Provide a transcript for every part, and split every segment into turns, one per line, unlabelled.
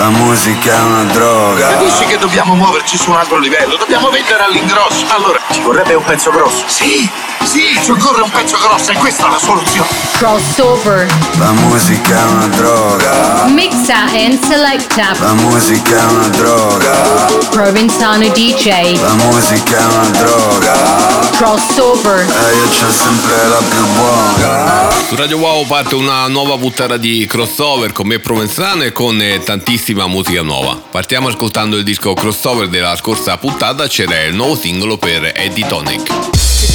La musica è una droga.
Capisci che dobbiamo muoverci su un altro livello? Dobbiamo vendere all'ingrosso. Allora, ci vorrebbe un pezzo grosso. Sì, sì, ci occorre un pezzo grosso e questa è la soluzione.
Crossover.
La musica è una droga.
Mixa and selecta.
La musica è una droga.
Provenzano DJ.
La musica è una droga.
Crossover.
E io c'ho sempre la più buona.
Su Radio Wow parte una nuova puntata di crossover con me Provenzano e con eh, tantissima musica nuova. Partiamo ascoltando il disco crossover della scorsa puntata, c'era il nuovo singolo per Eddie Tonic.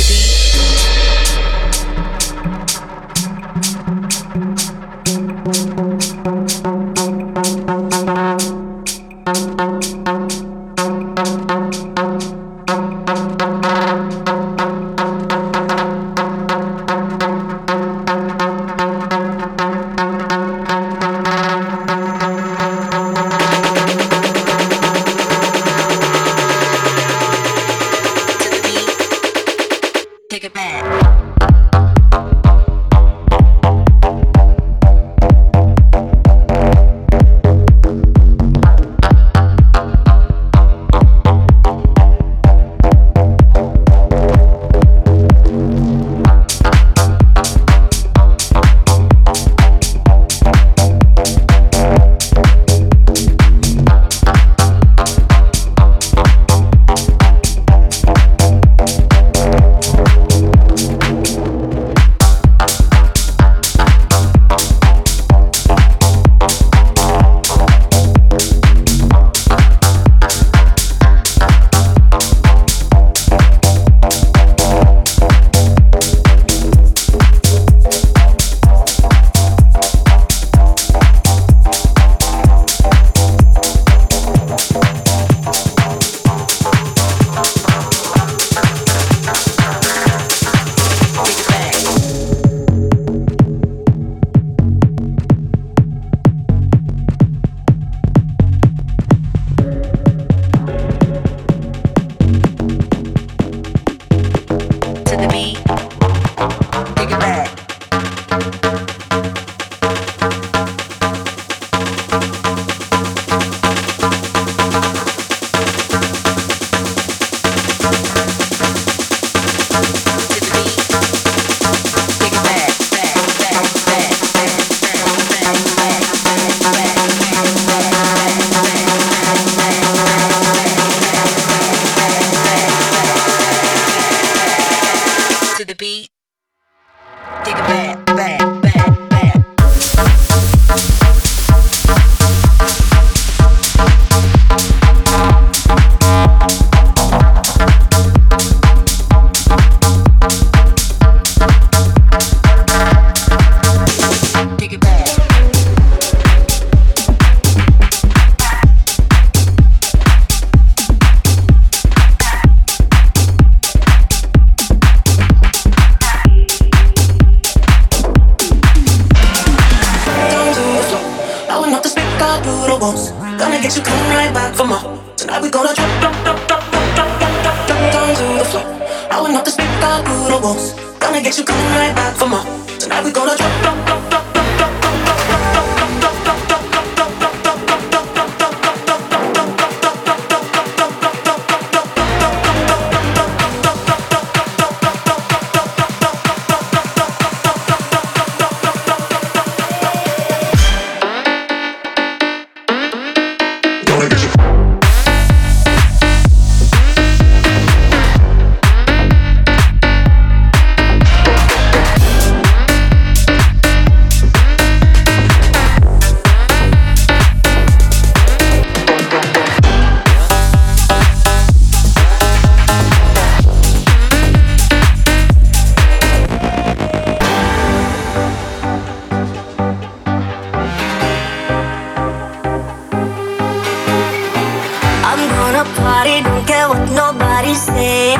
gonna
party, don't care what nobody say.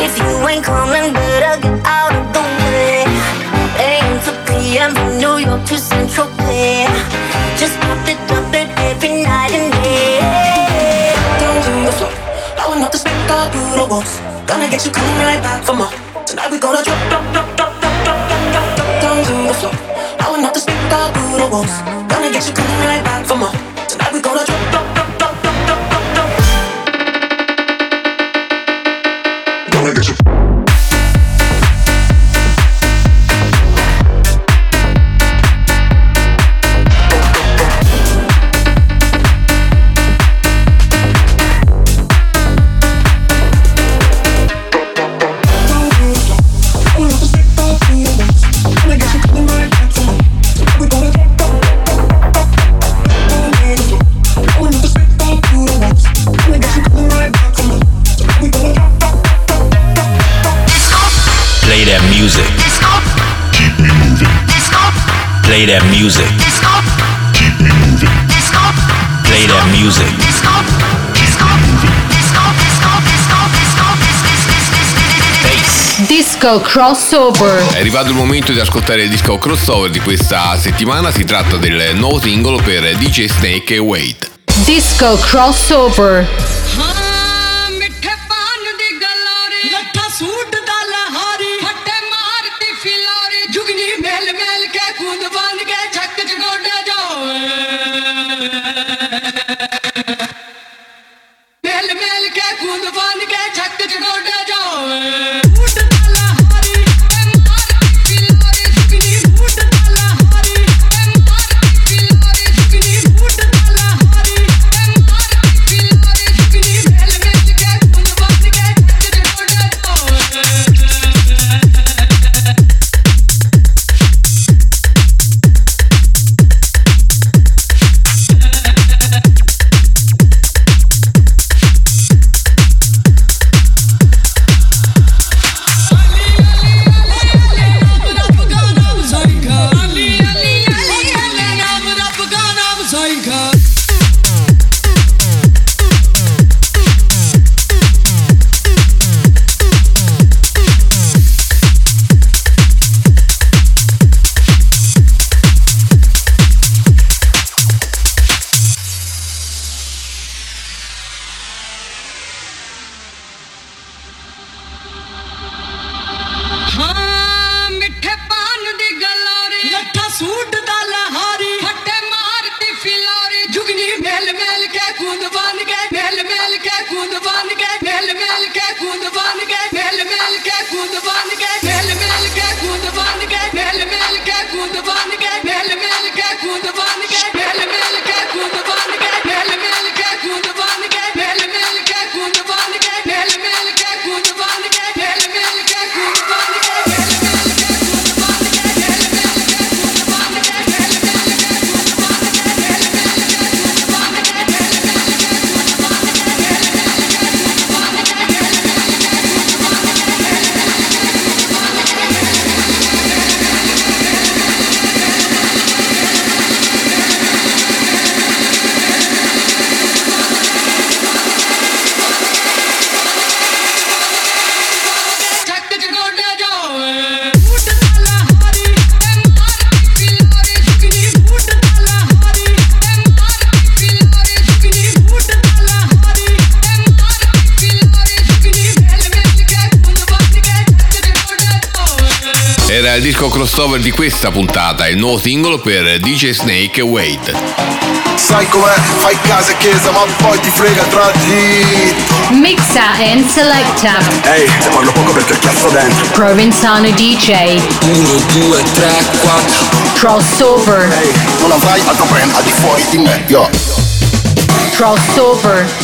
If you ain't coming, better get out of the way. AM to PM from New York to Central Pay. Just pop it up it every night and day.
Down the floor, blowing up the speaker through the walls. Gonna get you coming right back for more. Tonight we gonna drop, drop, drop, drop, drop, drop, drop, drop, down to the floor. Blowing up the speaker through the walls. Gonna get you coming right back for more.
that music. Keep it moving. Play that music.
Disco Crossover.
È arrivato il momento di ascoltare il disco crossover di questa settimana. Si tratta del nuovo singolo per DJ Snake e Wade.
Disco Crossover.
ढेल मेल के कूद बन के il disco crossover di questa puntata, il nuovo singolo per DJ Snake Wait. Sai com'è? Fai casa e chiesa, ma poi ti frega tra di. Mixa and selecta. Ehi, hey, parlo poco perché cazzo dentro. Provinzano DJ. 1, 2, 3, 4. Crossover. Ehi, hey, non avrai altro brand al di fuori di me, yo. Crossover.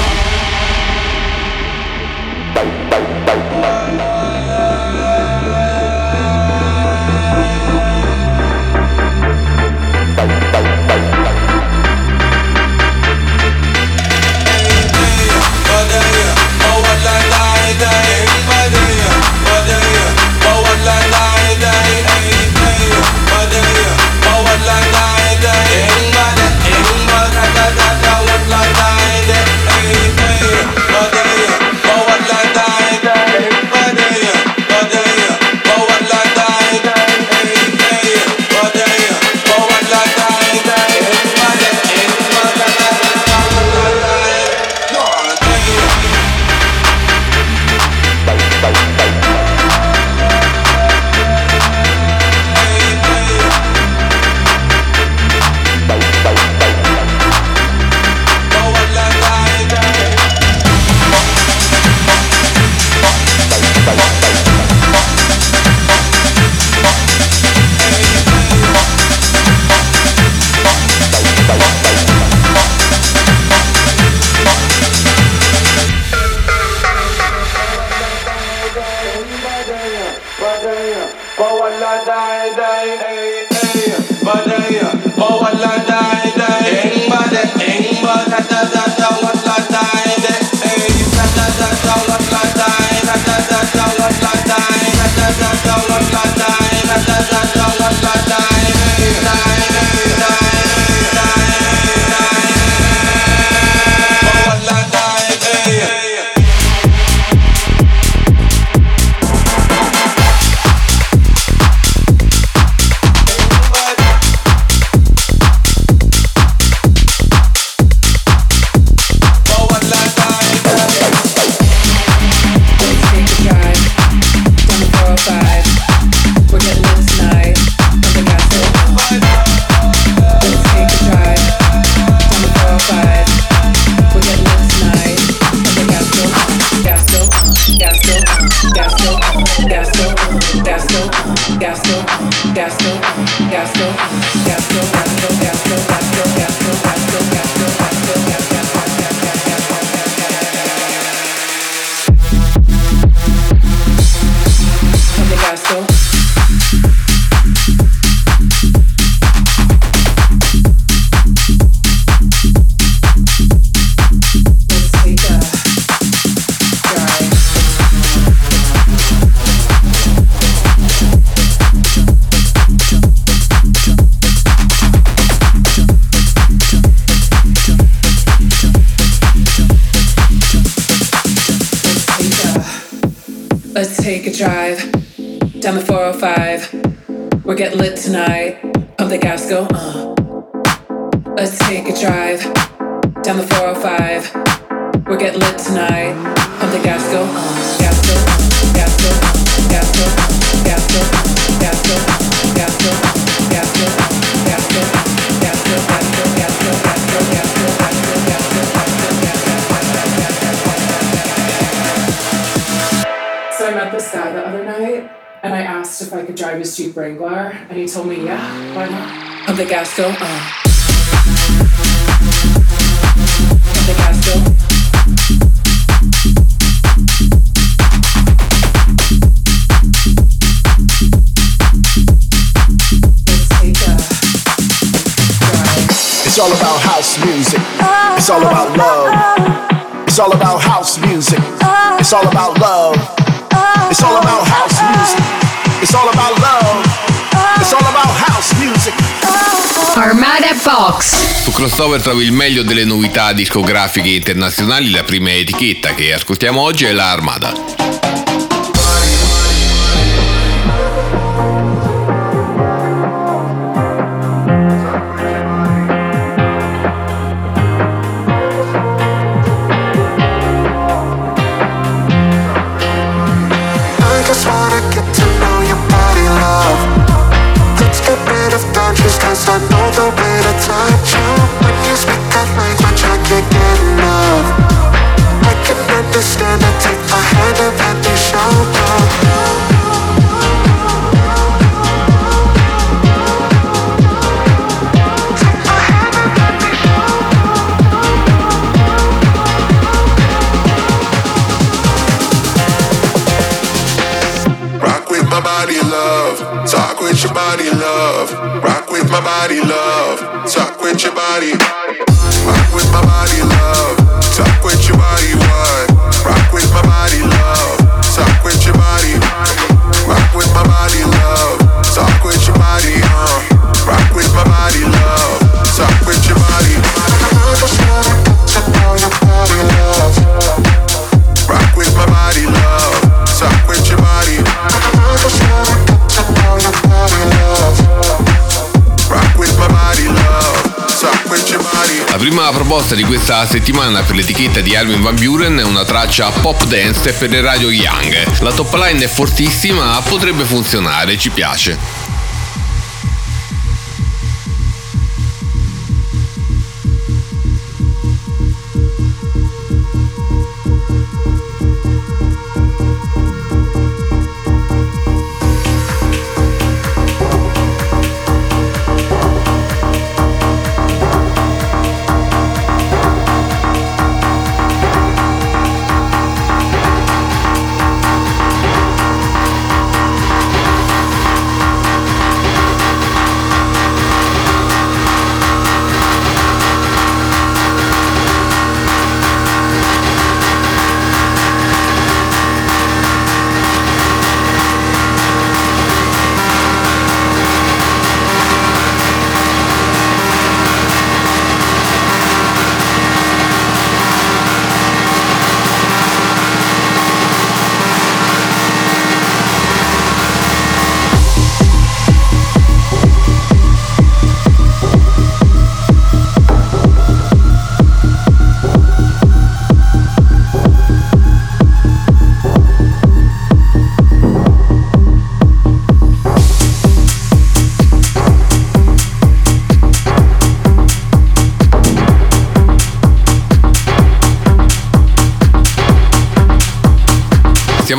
Let's take a drive down the 405. We're getting lit tonight. Pump the gas, go uh. Let's take a drive down the 405. We're getting lit
tonight. Pump the gas, go uh. Gas go, uh. gas go, uh. gas go, uh.
gas go, gas go, gas go. if I could drive his Jeep
Wrangler, and
he told me,
yeah, why not?
Pump the gas, go on.
Oh. The.
It's all about house music.
It's
all about love. It's all about house
music.
It's all about love. It's all about house music. It's all about love. It's all about house music.
Armada Box.
Su Crossover trovi il meglio delle novità discografiche internazionali. La prima etichetta che ascoltiamo oggi è la Armada. proposta di questa settimana per l'etichetta di Alvin Van Buren è una traccia pop dance per le radio Young. La top line è fortissima, potrebbe funzionare, ci piace.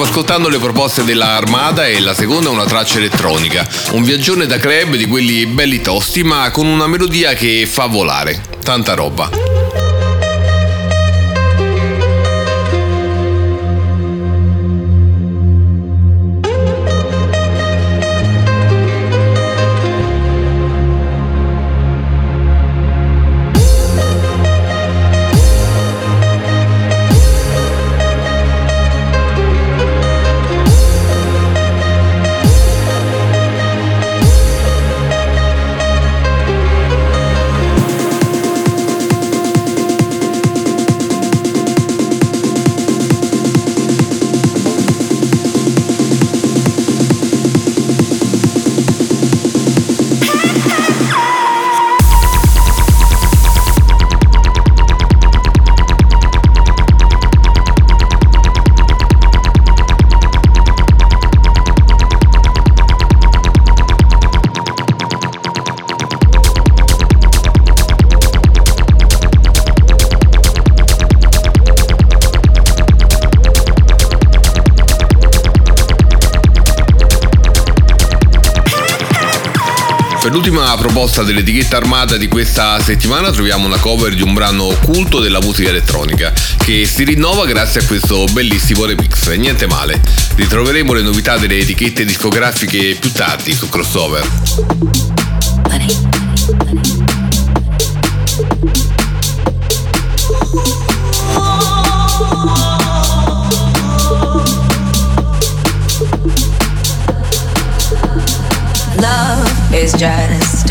Stiamo ascoltando le proposte della Armada e la seconda è una traccia elettronica, un viaggione da club di quelli belli tosti ma con una melodia che fa volare. Tanta roba. Proposta dell'etichetta armata di questa settimana troviamo una cover di un brano occulto della musica elettronica che si rinnova grazie a questo bellissimo remix. Niente male, ritroveremo le novità delle etichette discografiche più tardi su Crossover.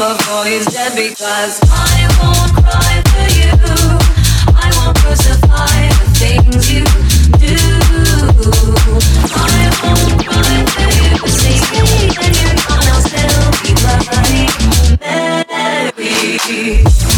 him before he's dead because I won't cry for you. I won't crucify the things you do. I won't cry for you. You're still be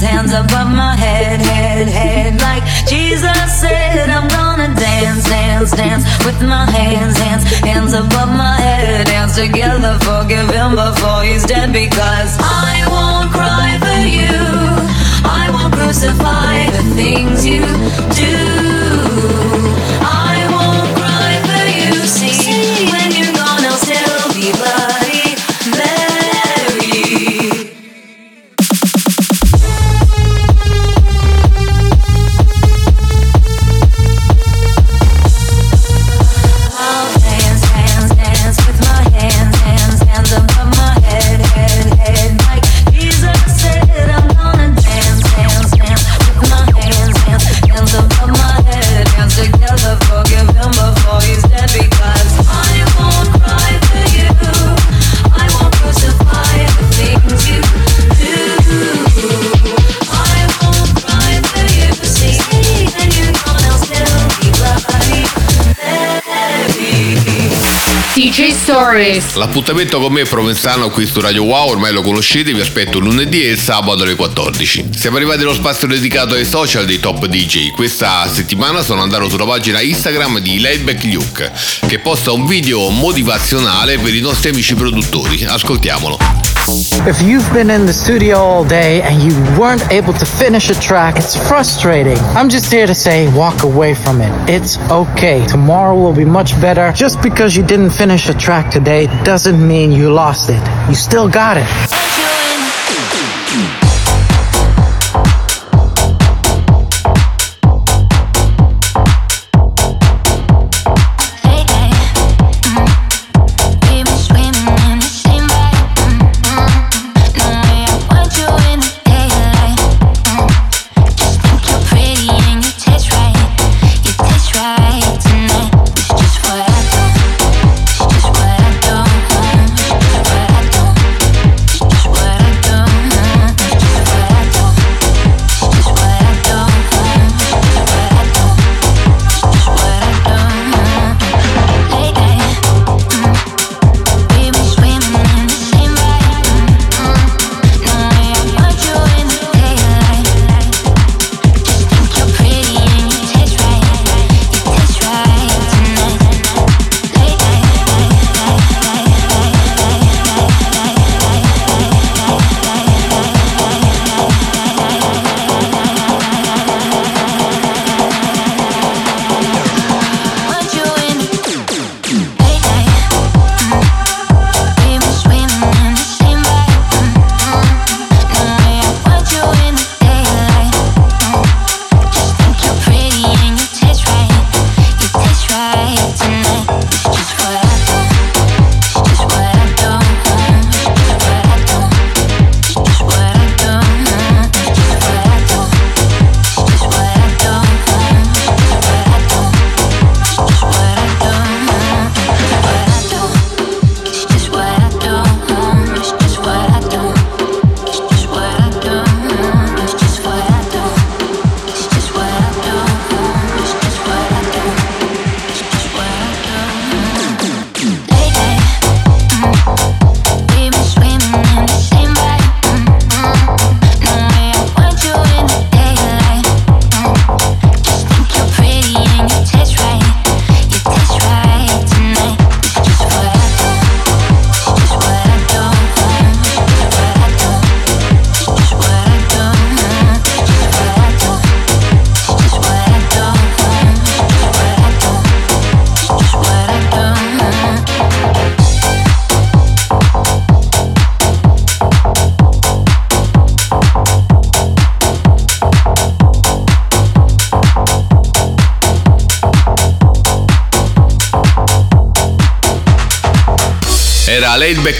hands, hands above my head, head, head. Like Jesus said, I'm gonna dance, dance, dance with my hands, hands, hands above my head, hands together. Forgive him before he's dead because I won't cry for you. I won't crucify the things you do.
Stories. L'appuntamento con me Provenzano qui su Radio Wow, ormai lo conoscete, vi aspetto lunedì e sabato alle 14. Siamo arrivati allo spazio dedicato ai social dei top DJ. Questa settimana sono andato sulla pagina Instagram di Laidback Luke, che posta un video motivazionale per i nostri amici produttori. Ascoltiamolo.
If you've been in the studio all day and you weren't able to finish a track, it's frustrating. I'm just here to say, walk away from it. It's okay. Tomorrow will be much better. Just because you didn't finish a track today doesn't mean you lost it. You still got it.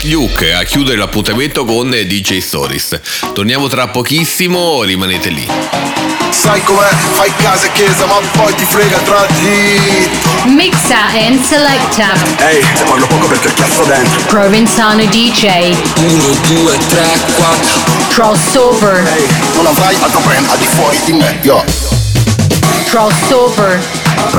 Laidback Luke a chiudere l'appuntamento con DJ Stories. Torniamo tra pochissimo, rimanete lì.
Sai com'è, fai casa e chiesa ma poi ti frega tra dito
Mixa and selecta.
Ehi, te parlo poco perché ho chiasso dentro
Provenzano DJ.
1, 2, 3, 4
Crossover.
Ehi, non avrai altro brand al di fuori di me, yo
Crossover.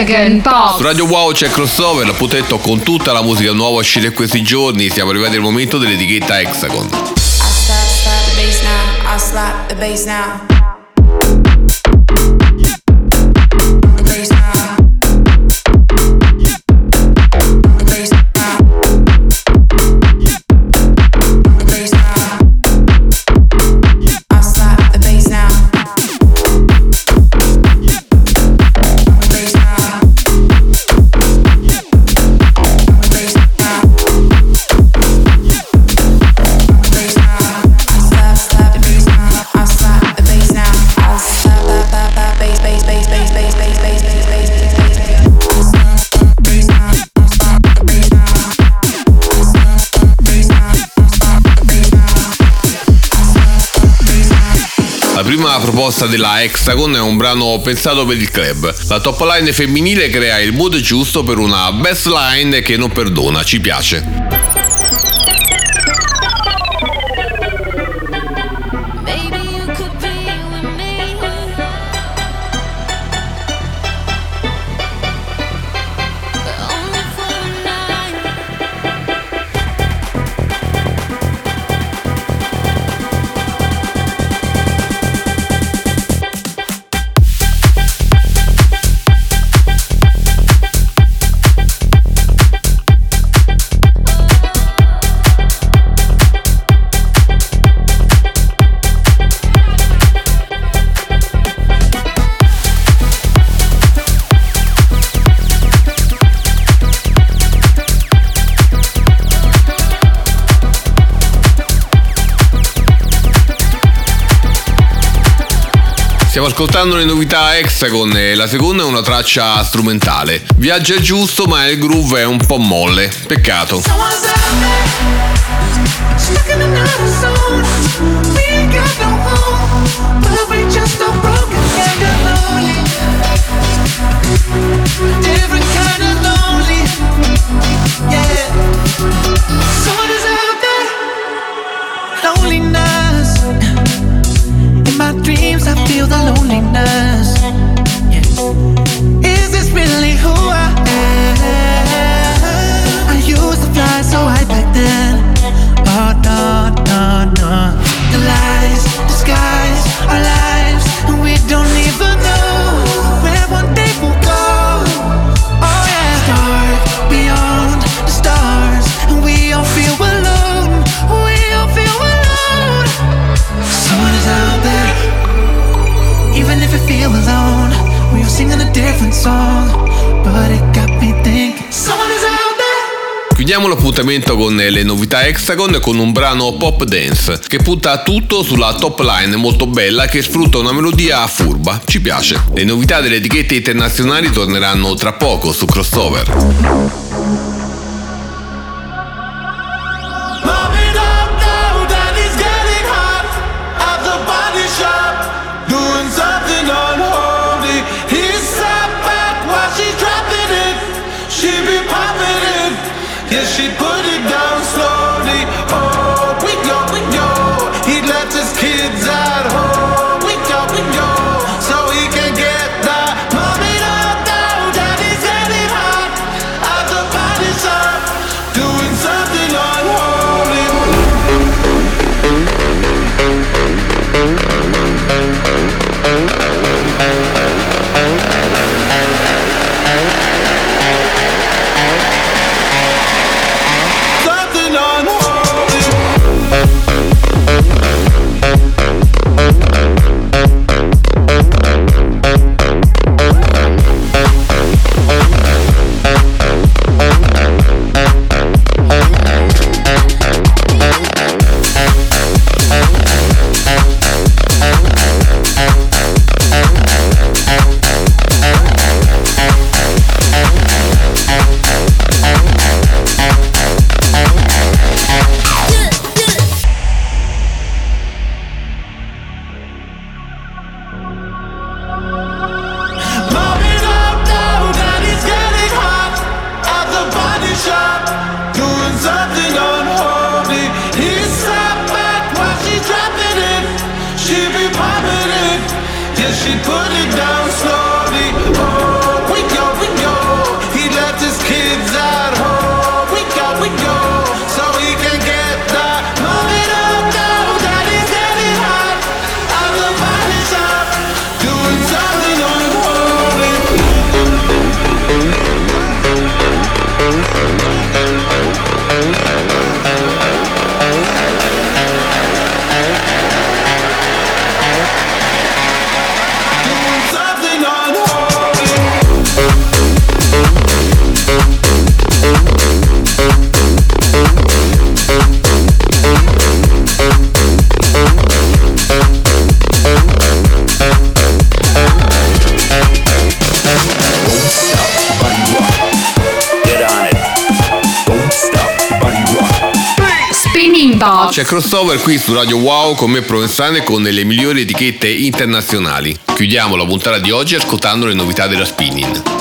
Hexagon Box.
Su Radio Wow c'è crossover, l'appuntamento con tutta la musica nuova uscita in questi giorni. Siamo arrivati al momento dell'etichetta Hexagon.
slap, slap the bass now. I slap the bass now.
Prima proposta della Hexagon è un brano pensato per il club. La top line femminile crea il mood giusto per una best line che non perdona, ci piace. Stiamo ascoltando le novità Hexagon e la seconda è una traccia strumentale. Viaggia giusto ma il groove è un po' molle. Peccato.
Chiudiamo l'appuntamento con le novità Hexagon con un brano pop dance che punta tutto sulla top line molto bella che sfrutta una melodia furba, ci piace. Le novità delle etichette internazionali torneranno tra poco su crossover. C'è crossover qui su Radio Wow con me Provenzane con le migliori etichette internazionali. Chiudiamo la puntata di oggi ascoltando le novità della spinning.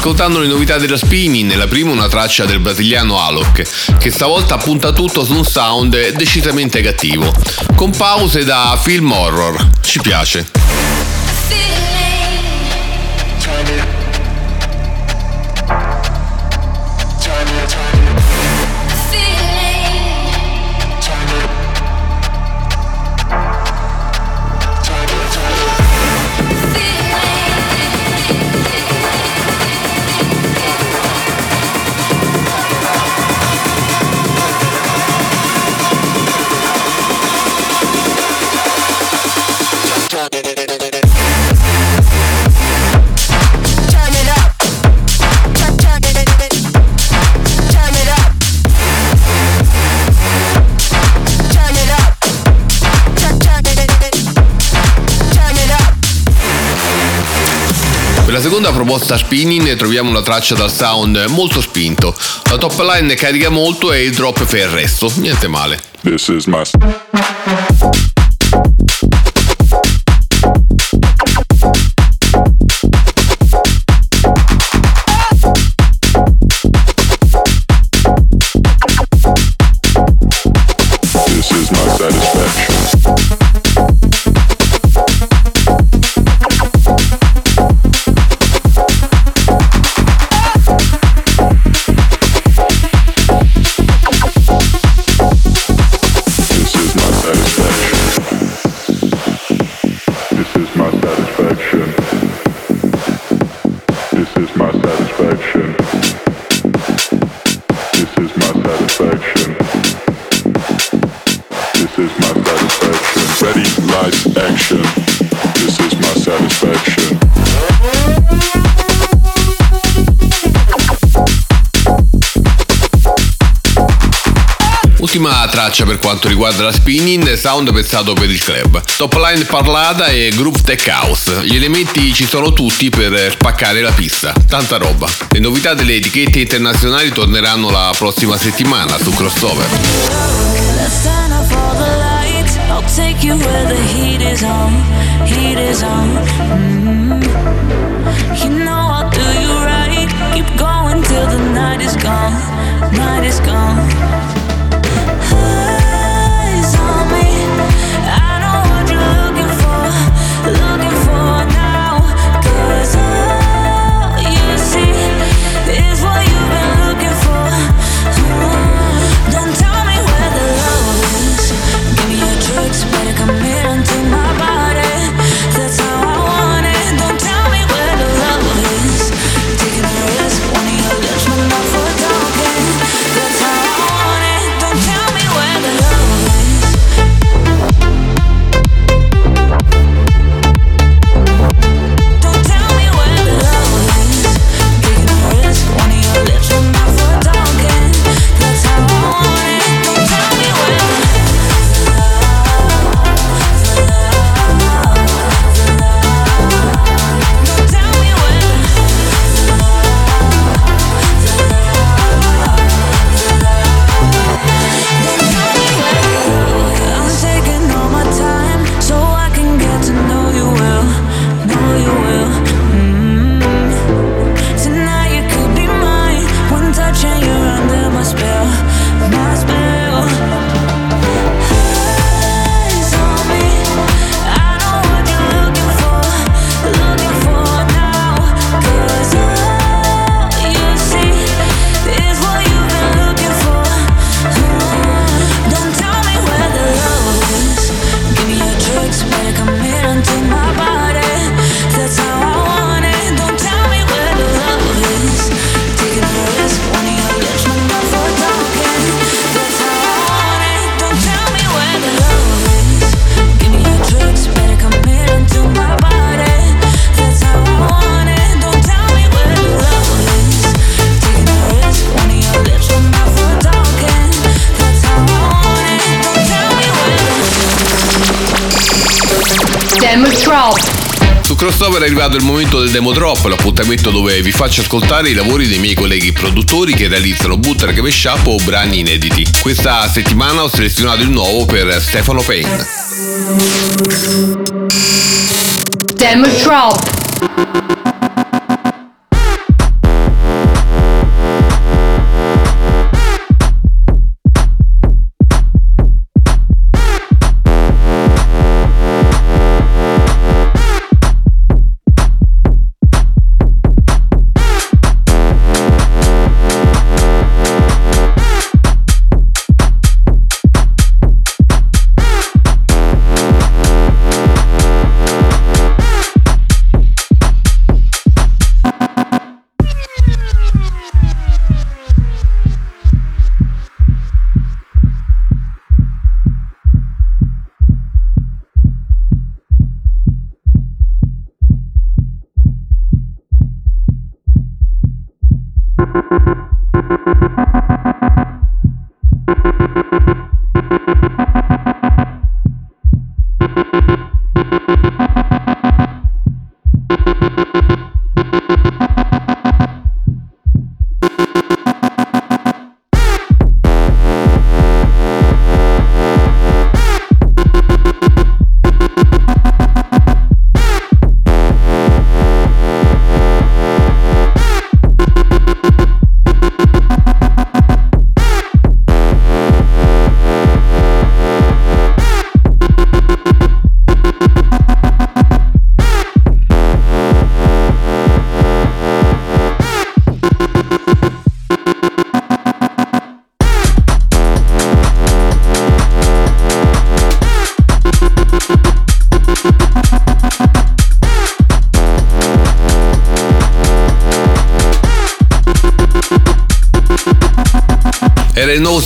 Ascoltando le novità della spinning, la prima una traccia del brasiliano Alok, che stavolta punta tutto su un sound decisamente cattivo, con pause da film horror. Ci piace. Per la seconda proposta spinning troviamo una traccia dal sound molto spinto. La top line carica molto e il drop fa il resto, niente male.
This is my.
traccia per quanto riguarda la spinning, e sound pensato per il club. Top line parlata e groove tech house. Gli elementi ci sono tutti per spaccare la pista. Tanta roba. Le novità delle etichette internazionali torneranno la prossima settimana su Crossover. crossover è arrivato il momento del Demo Drop, l'appuntamento dove vi faccio ascoltare i lavori dei miei colleghi produttori che realizzano bootleg mashup o brani inediti. Questa settimana ho selezionato il nuovo per Stefano Payne.
Demo Drop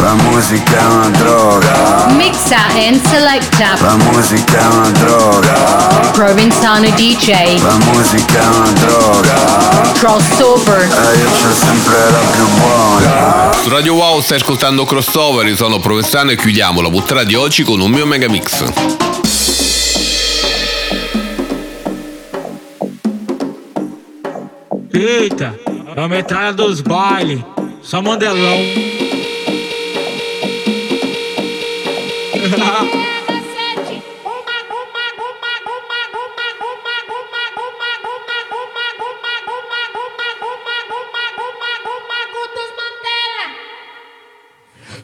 La musica è una droga.
Mixa and selecta.
La musica è una droga.
Provenzano DJ.
La musica è una droga.
Crossover.
E io c'ho sempre la più buona.
Su Radio Wow stai ascoltando Crossover, io sono Provenzano e chiudiamo la puntata di oggi con un mio mega mix.
Eita, é a metralha dos bailes. Só mandelão.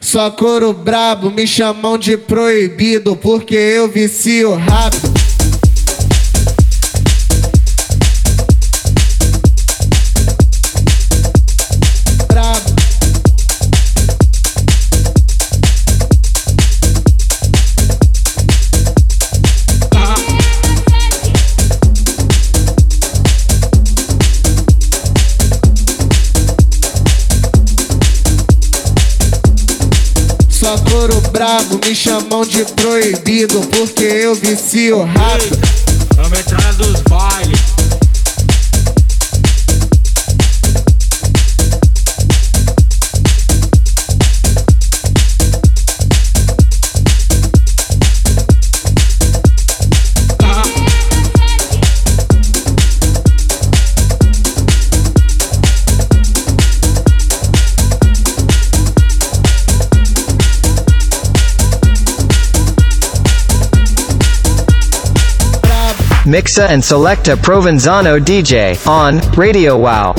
Só couro brabo, me chamam de proibido porque eu vicio rápido. Brabo, me chamam de proibido porque eu vicio rápido.
A metralha dos bailes.
Mixa and Selecta Provenzano DJ on Radio Wow.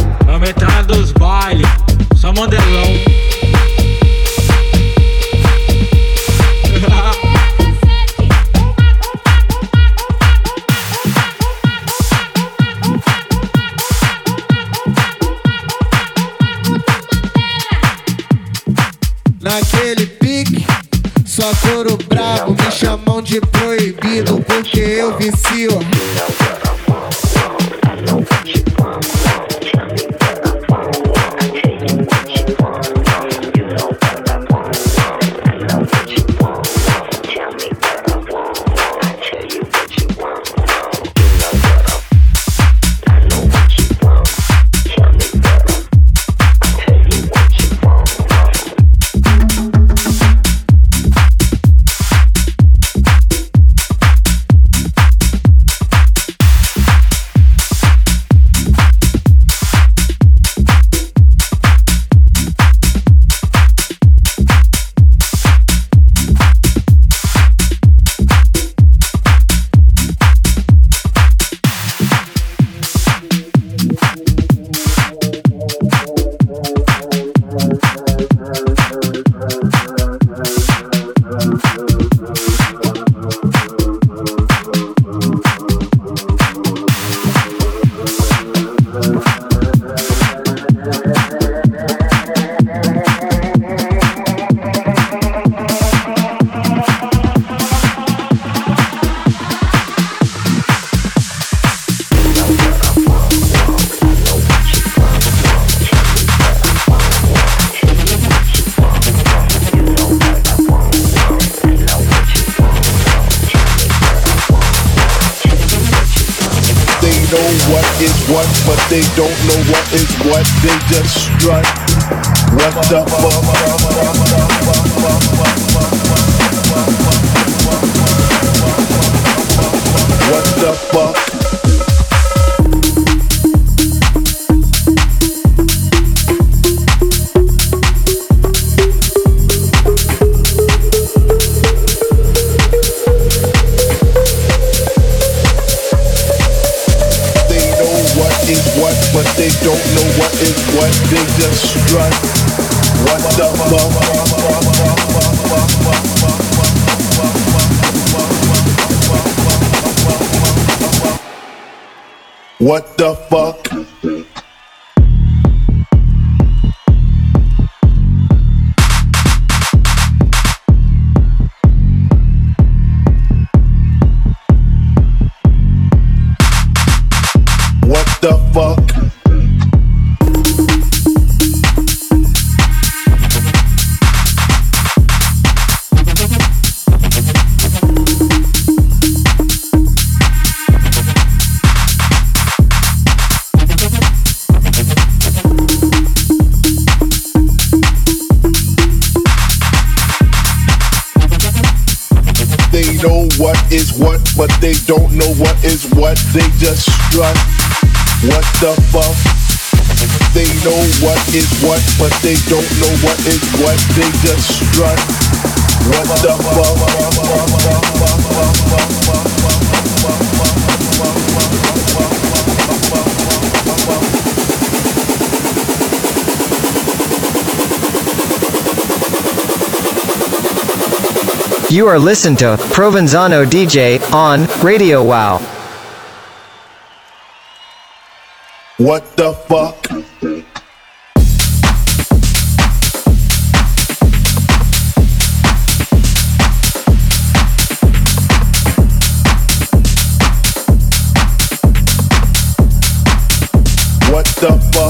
What the fuck? Is what, but they don't know what is what. They just strut. What the
You are listening to Provenzano DJ on Radio Wow.
What the fuck? The fuck?